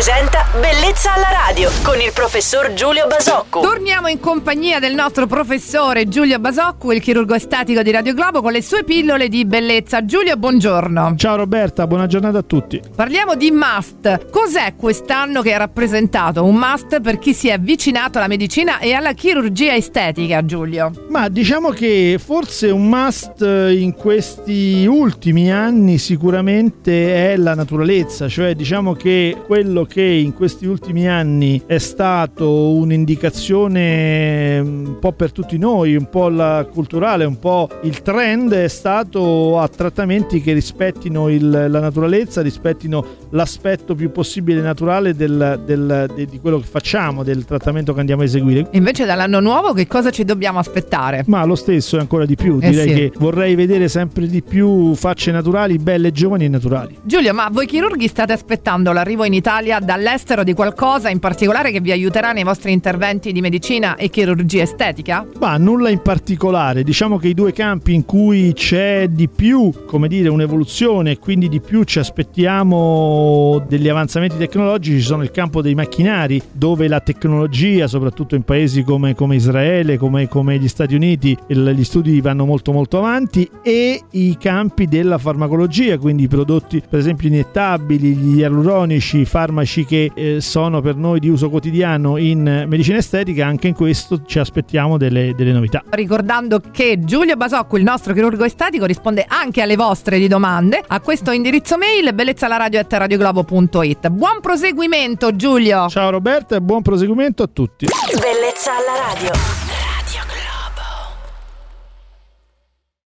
presenta Bellezza alla radio con il professor Giulio Basocco. Torniamo in compagnia del nostro professore Giulio Basocco, il chirurgo estetico di Radio Globo, con le sue pillole di bellezza. Giulio, buongiorno. Ciao Roberta, buona giornata a tutti. Parliamo di must. Cos'è quest'anno che ha rappresentato un must per chi si è avvicinato alla medicina e alla chirurgia estetica, Giulio? Ma diciamo che forse un must in questi ultimi anni sicuramente è la naturalezza, cioè diciamo che quello che in questi ultimi anni è stato un'indicazione un po' per tutti noi, un po' la culturale, un po' il trend è stato a trattamenti che rispettino il, la naturalezza, rispettino l'aspetto più possibile naturale del, del, de, di quello che facciamo, del trattamento che andiamo a eseguire. Invece dall'anno nuovo che cosa ci dobbiamo aspettare? Ma lo stesso e ancora di più, Eh direi sì. che vorrei vedere sempre di più facce naturali, belle, giovani e naturali. Giulio, ma voi chirurghi state aspettando l'arrivo in Italia dall'estero di qualcosa in particolare che vi aiuterà nei vostri interventi di medicina e chirurgia estetica? Ma nulla in particolare, diciamo che i due campi in cui c'è di più, come dire, un'evoluzione e quindi di più ci aspettiamo degli avanzamenti tecnologici sono il campo dei macchinari, dove la tecnologia, soprattutto in paesi come, come Israele, come, come gli Stati Uniti, gli studi vanno molto molto avanti e i campi della farmacologia, quindi i prodotti per esempio iniettabili, gli ialuronici, farmaci che eh, sono per noi di uso quotidiano in medicina estetica, anche in questo ci aspettiamo delle, delle novità. Ricordando che Giulio Basocco, il nostro chirurgo estetico, risponde anche alle vostre di domande a questo indirizzo mail bellezzalaradio.it. Buon proseguimento Giulio! Ciao Roberta e buon proseguimento a tutti. Bellezza alla radio.